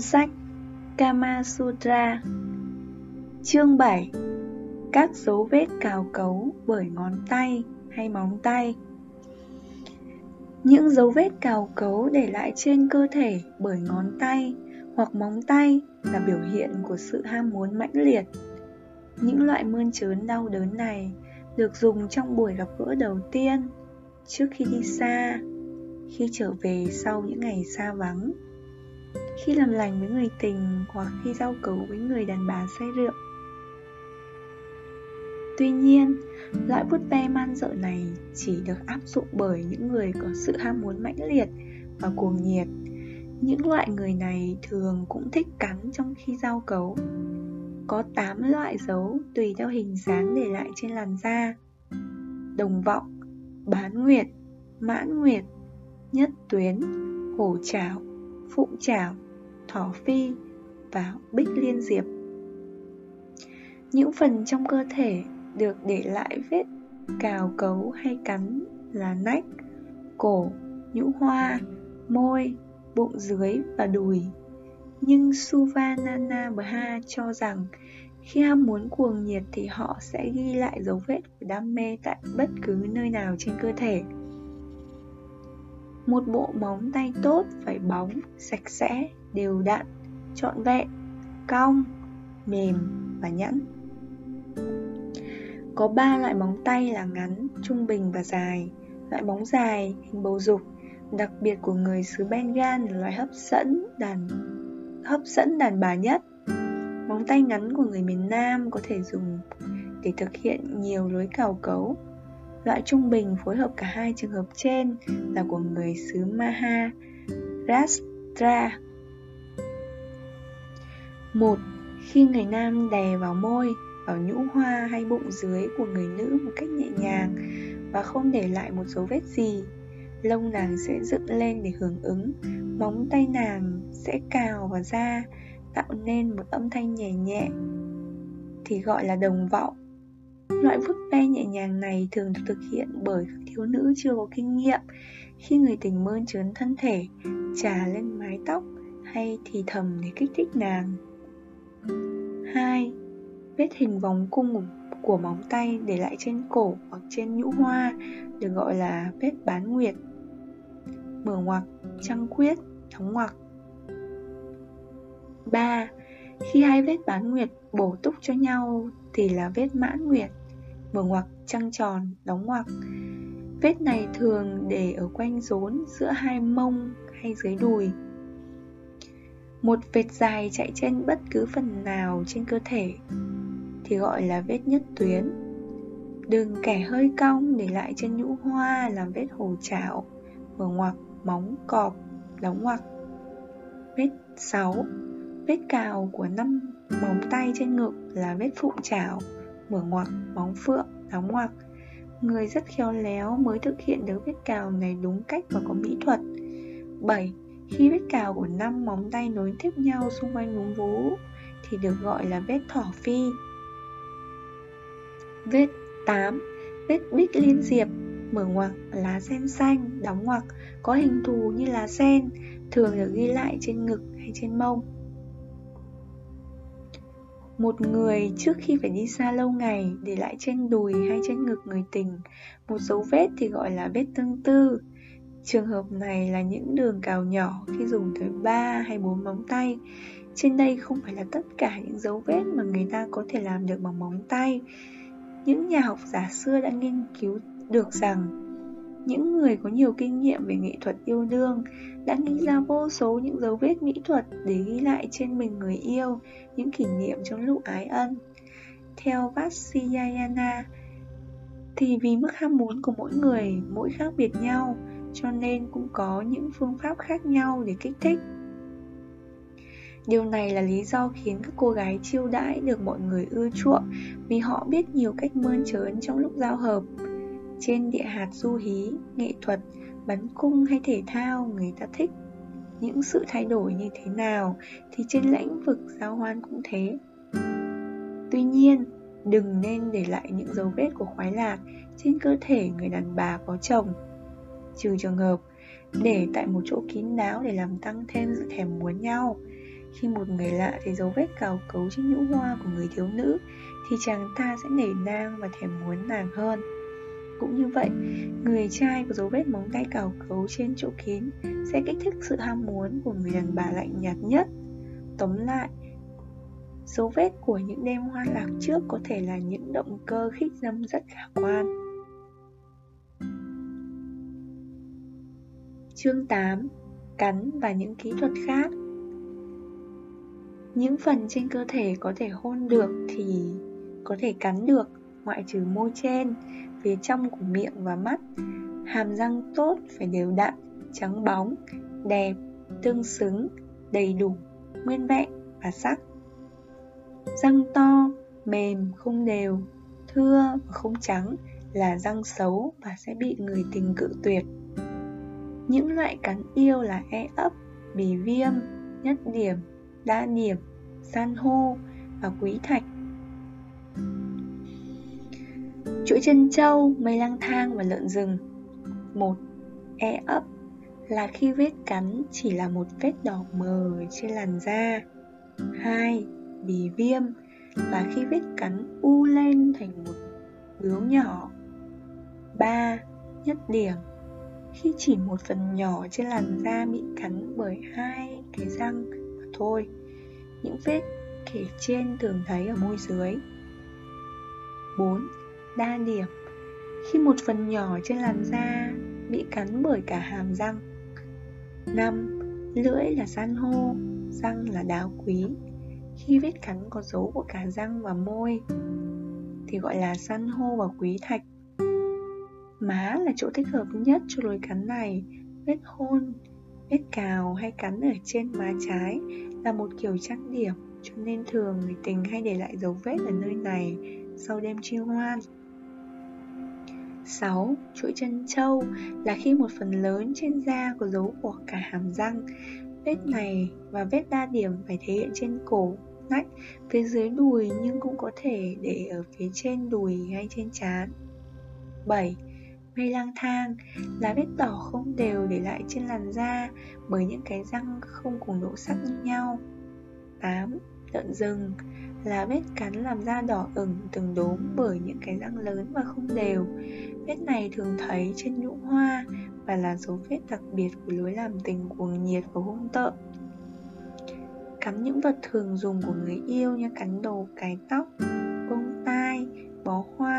Cuốn sách Kama Sutra. Chương 7 Các dấu vết cào cấu bởi ngón tay hay móng tay. Những dấu vết cào cấu để lại trên cơ thể bởi ngón tay hoặc móng tay là biểu hiện của sự ham muốn mãnh liệt. Những loại mơn trớn đau đớn này được dùng trong buổi gặp gỡ đầu tiên, trước khi đi xa, khi trở về sau những ngày xa vắng khi làm lành với người tình hoặc khi giao cấu với người đàn bà say rượu. Tuy nhiên, loại bút ve man dợ này chỉ được áp dụng bởi những người có sự ham muốn mãnh liệt và cuồng nhiệt. Những loại người này thường cũng thích cắn trong khi giao cấu. Có 8 loại dấu tùy theo hình dáng để lại trên làn da. Đồng vọng, bán nguyệt, mãn nguyệt, nhất tuyến, hổ trảo, phụng trảo, thỏ phi và bích liên diệp. Những phần trong cơ thể được để lại vết cào cấu hay cắn là nách, cổ, nhũ hoa, môi, bụng dưới và đùi. Nhưng Suvanana Bha cho rằng khi ham muốn cuồng nhiệt thì họ sẽ ghi lại dấu vết của đam mê tại bất cứ nơi nào trên cơ thể. Một bộ móng tay tốt phải bóng, sạch sẽ, đều đặn, trọn vẹn, cong, mềm và nhẵn. Có ba loại móng tay là ngắn, trung bình và dài. Loại móng dài, hình bầu dục, đặc biệt của người xứ Bengal là loại hấp dẫn đàn hấp dẫn đàn bà nhất. Móng tay ngắn của người miền Nam có thể dùng để thực hiện nhiều lối cào cấu. Loại trung bình phối hợp cả hai trường hợp trên là của người xứ Maharashtra một Khi người nam đè vào môi, vào nhũ hoa hay bụng dưới của người nữ một cách nhẹ nhàng và không để lại một dấu vết gì, lông nàng sẽ dựng lên để hưởng ứng, móng tay nàng sẽ cào vào da, tạo nên một âm thanh nhẹ nhẹ, thì gọi là đồng vọng. Loại vuốt ve nhẹ nhàng này thường được thực hiện bởi các thiếu nữ chưa có kinh nghiệm khi người tình mơn trớn thân thể, trà lên mái tóc hay thì thầm để kích thích nàng. 2. Vết hình vòng cung của móng tay để lại trên cổ hoặc trên nhũ hoa được gọi là vết bán nguyệt. Mở ngoặc, trăng khuyết, đóng ngoặc. 3. Khi hai vết bán nguyệt bổ túc cho nhau thì là vết mãn nguyệt, mở ngoặc, trăng tròn, đóng ngoặc. Vết này thường để ở quanh rốn giữa hai mông hay dưới đùi một vệt dài chạy trên bất cứ phần nào trên cơ thể, thì gọi là vết nhất tuyến. Đường kẻ hơi cong để lại trên nhũ hoa làm vết hổ chảo mở ngoặc, móng cọp, đóng ngoặc. Vết 6 vết cào của năm móng tay trên ngực là vết phụ chảo mở ngoặc, móng phượng, đóng ngoặc. Người rất khéo léo mới thực hiện được vết cào này đúng cách và có mỹ thuật. 7 khi vết cào của năm móng tay nối tiếp nhau xung quanh núm vú thì được gọi là vết thỏ phi. Vết 8. Vết bích liên diệp mở ngoặc lá sen xanh, đóng ngoặc có hình thù như lá sen, thường được ghi lại trên ngực hay trên mông. Một người trước khi phải đi xa lâu ngày để lại trên đùi hay trên ngực người tình một dấu vết thì gọi là vết tương tư Trường hợp này là những đường cào nhỏ khi dùng tới 3 hay 4 móng tay. Trên đây không phải là tất cả những dấu vết mà người ta có thể làm được bằng móng tay. Những nhà học giả xưa đã nghiên cứu được rằng những người có nhiều kinh nghiệm về nghệ thuật yêu đương đã nghĩ ra vô số những dấu vết mỹ thuật để ghi lại trên mình người yêu những kỷ niệm trong lúc ái ân. Theo Vatsayana, thì vì mức ham muốn của mỗi người mỗi khác biệt nhau, cho nên cũng có những phương pháp khác nhau để kích thích. Điều này là lý do khiến các cô gái chiêu đãi được mọi người ưa chuộng vì họ biết nhiều cách mơn trớn trong lúc giao hợp. Trên địa hạt du hí, nghệ thuật, bắn cung hay thể thao, người ta thích những sự thay đổi như thế nào thì trên lĩnh vực giao hoan cũng thế. Tuy nhiên, đừng nên để lại những dấu vết của khoái lạc trên cơ thể người đàn bà có chồng trừ trường hợp để tại một chỗ kín đáo để làm tăng thêm sự thèm muốn nhau. Khi một người lạ thấy dấu vết cào cấu trên nhũ hoa của người thiếu nữ Thì chàng ta sẽ nể nang và thèm muốn nàng hơn. Cũng như vậy, người trai có dấu vết móng tay cào cấu trên chỗ kín Sẽ kích thích sự ham muốn của người đàn bà lạnh nhạt nhất. Tóm lại, dấu vết của những đêm hoa lạc trước có thể là những động cơ khích dâm rất khả quan. Chương 8 Cắn và những kỹ thuật khác Những phần trên cơ thể có thể hôn được thì có thể cắn được ngoại trừ môi trên, phía trong của miệng và mắt. Hàm răng tốt phải đều đặn, trắng bóng, đẹp, tương xứng, đầy đủ, nguyên vẹn và sắc. Răng to, mềm, không đều, thưa và không trắng là răng xấu và sẽ bị người tình cự tuyệt. Những loại cắn yêu là e ấp, bì viêm, nhất điểm, đa điểm, san hô và quý thạch. Chuỗi chân trâu, mây lang thang và lợn rừng một E ấp là khi vết cắn chỉ là một vết đỏ mờ trên làn da 2. Bì viêm là khi vết cắn u lên thành một bướu nhỏ 3. Nhất điểm khi chỉ một phần nhỏ trên làn da bị cắn bởi hai cái răng mà thôi những vết kể trên thường thấy ở môi dưới 4. Đa điểm Khi một phần nhỏ trên làn da bị cắn bởi cả hàm răng 5. Lưỡi là san hô, răng là đá quý Khi vết cắn có dấu của cả răng và môi thì gọi là san hô và quý thạch Má là chỗ thích hợp nhất cho lối cắn này. Vết hôn, vết cào hay cắn ở trên má trái là một kiểu trang điểm Cho nên thường người tình hay để lại dấu vết ở nơi này sau đêm chia hoan. 6. Chuỗi chân trâu là khi một phần lớn trên da có dấu của cả hàm răng. Vết này và vết đa điểm phải thể hiện trên cổ, nách, phía dưới đùi nhưng cũng có thể để ở phía trên đùi hay trên trán. 7 mây lang thang là vết đỏ không đều để lại trên làn da bởi những cái răng không cùng độ sắc như nhau 8. Lợn rừng là vết cắn làm da đỏ ửng từng đốm bởi những cái răng lớn và không đều. Vết này thường thấy trên nhũ hoa và là dấu vết đặc biệt của lối làm tình cuồng nhiệt và hung tợn. Cắn những vật thường dùng của người yêu như cắn đầu, cái tóc,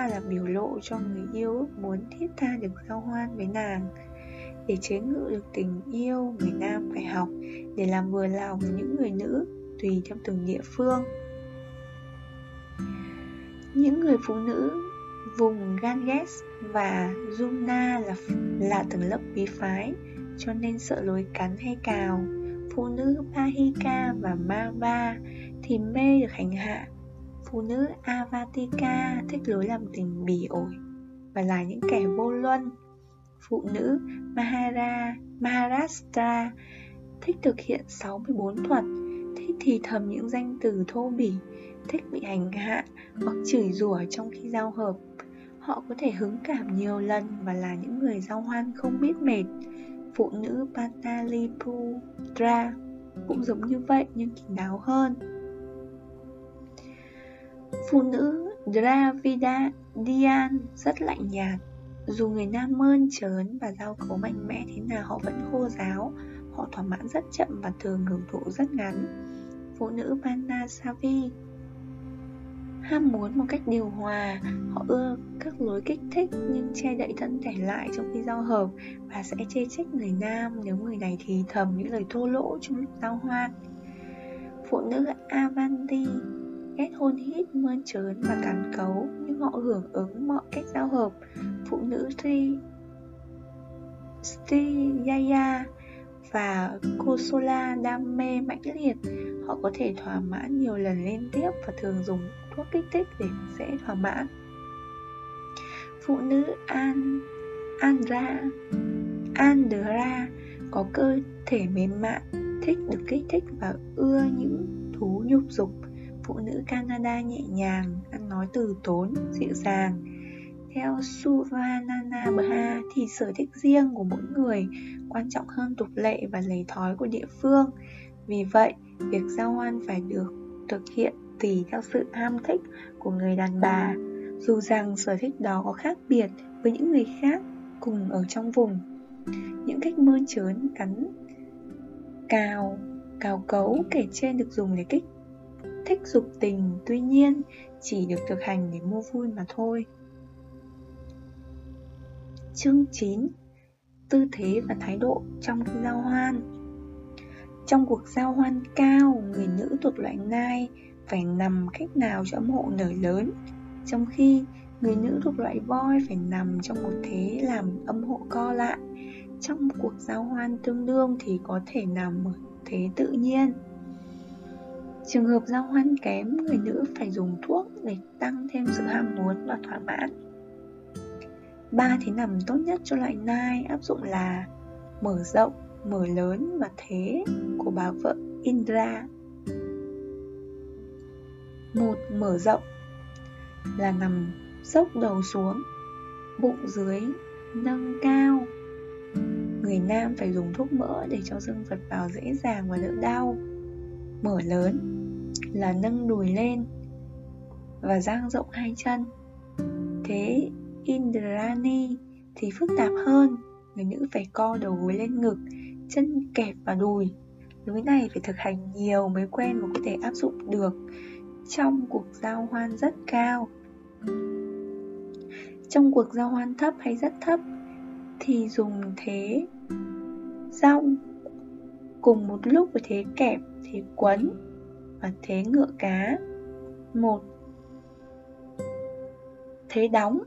hoa là biểu lộ cho người yêu ước muốn thiết tha được giao hoan với nàng. Để chế ngự được tình yêu, người nam phải học để làm vừa lòng những người nữ tùy theo từng địa phương. Những người phụ nữ vùng Ganges và Jumna là, là tầng lớp quý phái cho nên sợ lối cắn hay cào. Phụ nữ Pahika và Mava thì mê được hành hạ Phụ nữ Avatika thích lối làm tình bỉ ổi và là những kẻ vô luân. Phụ nữ Mahara, Maharashtra thích thực hiện 64 thuật, thích thì thầm những danh từ thô bỉ, thích bị hành hạ hoặc chửi rủa trong khi giao hợp. Họ có thể hứng cảm nhiều lần và là những người giao hoan không biết mệt. Phụ nữ Pataliputra cũng giống như vậy nhưng kín đáo hơn. Phụ nữ Dravida Dian rất lạnh nhạt. Dù người nam mơn trớn và giao cấu mạnh mẽ thế nào, họ vẫn khô giáo Họ thỏa mãn rất chậm và thường hưởng thụ rất ngắn. Phụ nữ Panasavi Ham muốn một cách điều hòa. Họ ưa các lối kích thích nhưng che đậy thân thể lại trong khi giao hợp Và sẽ chê trách người nam nếu người này thì thầm những lời thô lỗ trong lúc giao hoan. Phụ nữ Avanti ghét hôn hít, mơn trớn và cắn cấu Nhưng họ hưởng ứng mọi cách giao hợp. Phụ nữ Sri Sri Yaya và Kosola đam mê mãnh liệt. Họ có thể thỏa mãn nhiều lần liên tiếp và thường dùng thuốc kích thích để dễ thỏa mãn. Phụ nữ An Andra Andra có cơ thể mềm mại, thích được kích thích và ưa những thú nhục dục phụ nữ Canada nhẹ nhàng, ăn nói từ tốn, dịu dàng. Theo Suvanana Bha thì sở thích riêng của mỗi người quan trọng hơn tục lệ và lề thói của địa phương. Vì vậy, việc giao hoan phải được thực hiện tùy theo sự ham thích của người đàn bà, dù rằng sở thích đó có khác biệt với những người khác cùng ở trong vùng. Những cách mơ trớn cắn cào, cào cấu kể trên được dùng để kích thích dục tình, tuy nhiên chỉ được thực hành để mua vui mà thôi. Chương 9 Tư thế và thái độ trong giao hoan. Trong cuộc giao hoan cao, người nữ thuộc loại nai phải nằm cách nào cho ấm hộ nở lớn Trong khi người nữ thuộc loại voi phải nằm trong một thế làm âm hộ co lại. Trong cuộc giao hoan tương đương thì có thể nằm ở thế tự nhiên. Trường hợp giao hoan kém, người nữ phải dùng thuốc để tăng thêm sự ham muốn và thỏa mãn. Ba thế nằm tốt nhất cho loại nai áp dụng là mở rộng, mở lớn và thế của bà vợ Indra. Một mở rộng là nằm dốc đầu xuống, bụng dưới nâng cao. Người nam phải dùng thuốc mỡ để cho dương vật vào dễ dàng và đỡ đau. Mở lớn là nâng đùi lên và dang rộng hai chân. Thế Indrani thì phức tạp hơn, người nữ phải co đầu gối lên ngực, chân kẹp vào đùi. Lối này phải thực hành nhiều mới quen và có thể áp dụng được trong cuộc giao hoan rất cao. Trong cuộc giao hoan thấp hay rất thấp thì dùng thế rong cùng một lúc với thế kẹp, thế quấn và thế ngựa cá. một Thế đóng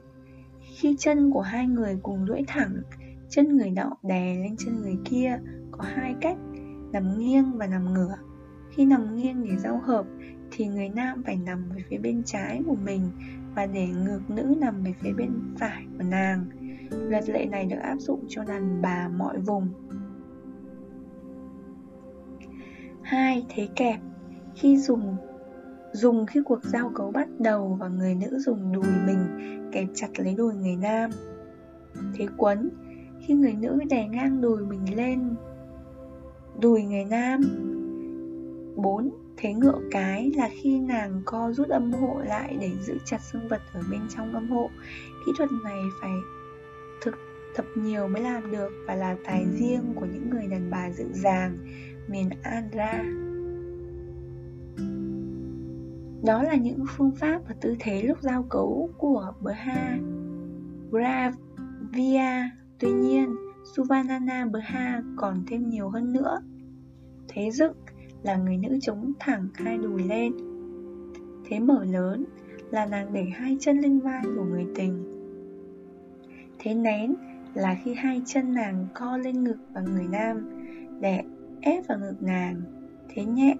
khi chân của hai người cùng duỗi thẳng, chân người nọ đè lên chân người kia có hai cách, nằm nghiêng và nằm ngửa. Khi nằm nghiêng để giao hợp thì người nam phải nằm về phía bên trái của mình và để ngược nữ nằm về phía bên phải của nàng. Luật lệ này được áp dụng cho đàn bà mọi vùng. 2. Thế kẹp khi dùng dùng khi cuộc giao cấu bắt đầu và người nữ dùng đùi mình kẹp chặt lấy đùi người nam. Thế quấn, khi người nữ đè ngang đùi mình lên đùi người nam. 4. Thế ngựa cái là khi nàng co rút âm hộ lại để giữ chặt xương vật ở bên trong âm hộ. Kỹ thuật này phải thực tập nhiều mới làm được và là tài riêng của những người đàn bà dịu dàng miền Andhra. Đó là những phương pháp và tư thế lúc giao cấu của Bha Gravia. Tuy nhiên, Suvanana Bha còn thêm nhiều hơn nữa. Thế dựng là người nữ chống thẳng hai đùi lên. Thế mở lớn là nàng để hai chân lên vai của người tình. Thế nén là khi hai chân nàng co lên ngực và người nam để ép vào ngực nàng. Thế nhẹ,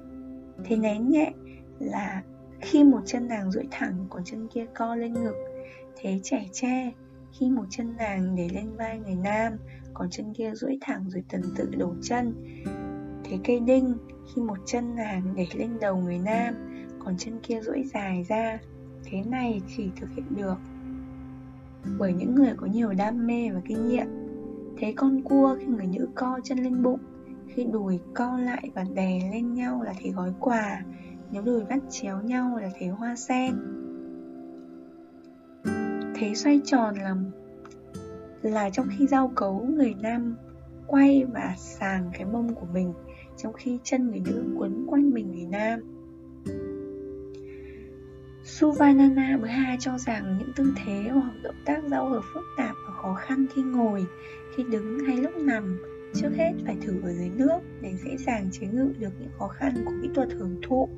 thế nén nhẹ là khi một chân nàng duỗi thẳng còn chân kia co lên ngực, Thế trẻ tre, Khi một chân nàng để lên vai người nam, Còn chân kia duỗi thẳng rồi tuần tự đổ chân. Thế cây đinh, Khi một chân nàng để lên đầu người nam, Còn chân kia duỗi dài ra, Thế này chỉ thực hiện được. Bởi những người có nhiều đam mê và kinh nghiệm, Thế con cua khi người nữ co chân lên bụng, Khi đùi co lại và đè lên nhau là thế gói quà những đùi vắt chéo nhau là thế hoa sen. Thế xoay tròn là là trong khi giao cấu người nam quay và sàng cái mông của mình trong khi chân người nữ quấn quanh mình người nam. Suvanana hai cho rằng những tư thế hoặc động tác giao hợp phức tạp và khó khăn khi ngồi, khi đứng hay lúc nằm Trước hết phải thử ở dưới nước để dễ dàng chế ngự được những khó khăn của kỹ thuật hưởng thụ.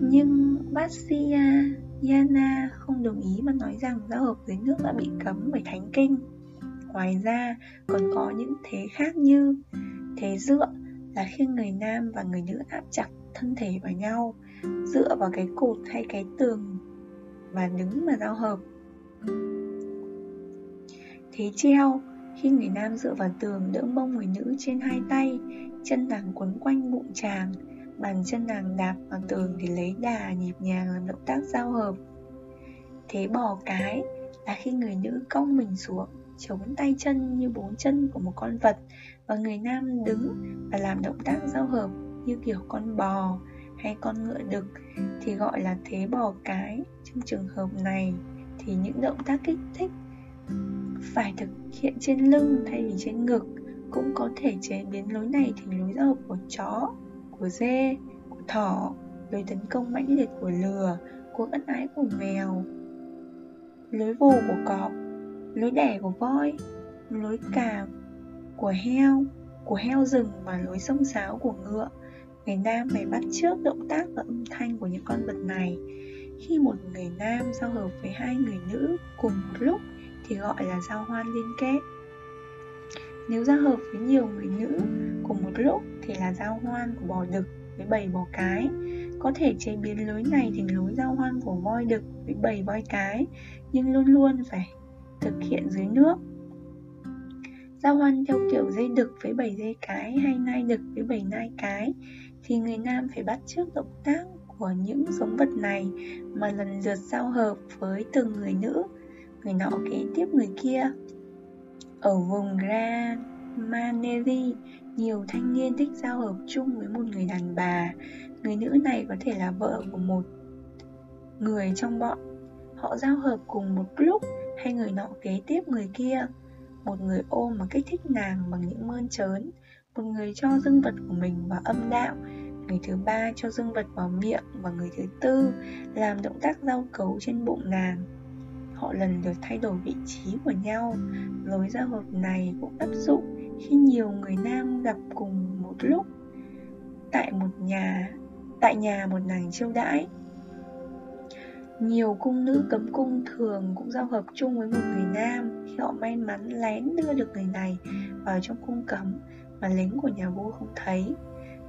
Nhưng Vatsiyana à, không đồng ý mà nói rằng giao hợp dưới nước đã bị cấm bởi thánh kinh. Ngoài ra, còn có những thế khác như Thế dựa là khi người nam và người nữ áp chặt thân thể vào nhau, Dựa vào cái cột hay cái tường và đứng mà giao hợp. Thế treo khi người nam dựa vào tường đỡ mông người nữ trên hai tay, chân nàng quấn quanh bụng chàng, bàn chân nàng đạp vào tường để lấy đà nhịp nhàng làm động tác giao hợp. Thế bò cái là khi người nữ cong mình xuống, chống tay chân như bốn chân của một con vật và người nam đứng và làm động tác giao hợp như kiểu con bò hay con ngựa đực thì gọi là thế bò cái trong trường hợp này thì những động tác kích thích phải thực hiện trên lưng thay vì trên ngực, cũng có thể chế biến lối này thành lối ra của chó, của dê, của thỏ, lối tấn công mãnh liệt của lừa cuộc ân ái của mèo. Lối vồ của cọp, lối đẻ của voi, lối cào của heo của heo rừng và lối sông sáo của ngựa. Người nam phải bắt chước động tác và âm thanh của những con vật này. Khi một người nam giao hợp với hai người nữ cùng một lúc thì gọi là giao hoan liên kết. Nếu giao hợp với nhiều người nữ cùng một lúc thì là giao hoan của bò đực với bầy bò cái. Có thể chế biến lối này thành lối giao hoan của voi đực với bầy voi cái, nhưng luôn luôn phải thực hiện dưới nước. Giao hoan theo kiểu dây đực với bầy dây cái hay nai đực với bầy nai cái thì người nam phải bắt chước động tác của những giống vật này mà lần lượt giao hợp với từng người nữ người nọ kế tiếp người kia. Ở vùng Ramaneri nhiều thanh niên thích giao hợp chung với một người đàn bà. Người nữ này có thể là vợ của một người trong bọn. Họ giao hợp cùng một lúc hay người nọ kế tiếp người kia. Một người ôm và kích thích nàng bằng những mơn trớn. Một người cho dương vật của mình vào âm đạo. Người thứ ba cho dương vật vào miệng và người thứ tư làm động tác giao cấu trên bụng nàng họ lần lượt thay đổi vị trí của nhau. Lối giao hợp này cũng áp dụng khi nhiều người nam gặp cùng một lúc tại một nhà, tại nhà một nàng chiêu đãi. Nhiều cung nữ cấm cung thường cũng giao hợp chung với một người nam khi họ may mắn lén đưa được người này vào trong cung cấm mà lính của nhà vua không thấy.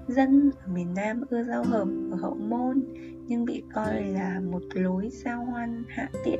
Dân ở miền Nam ưa giao hợp ở hậu môn nhưng bị coi là một lối giao hoan hạ tiện.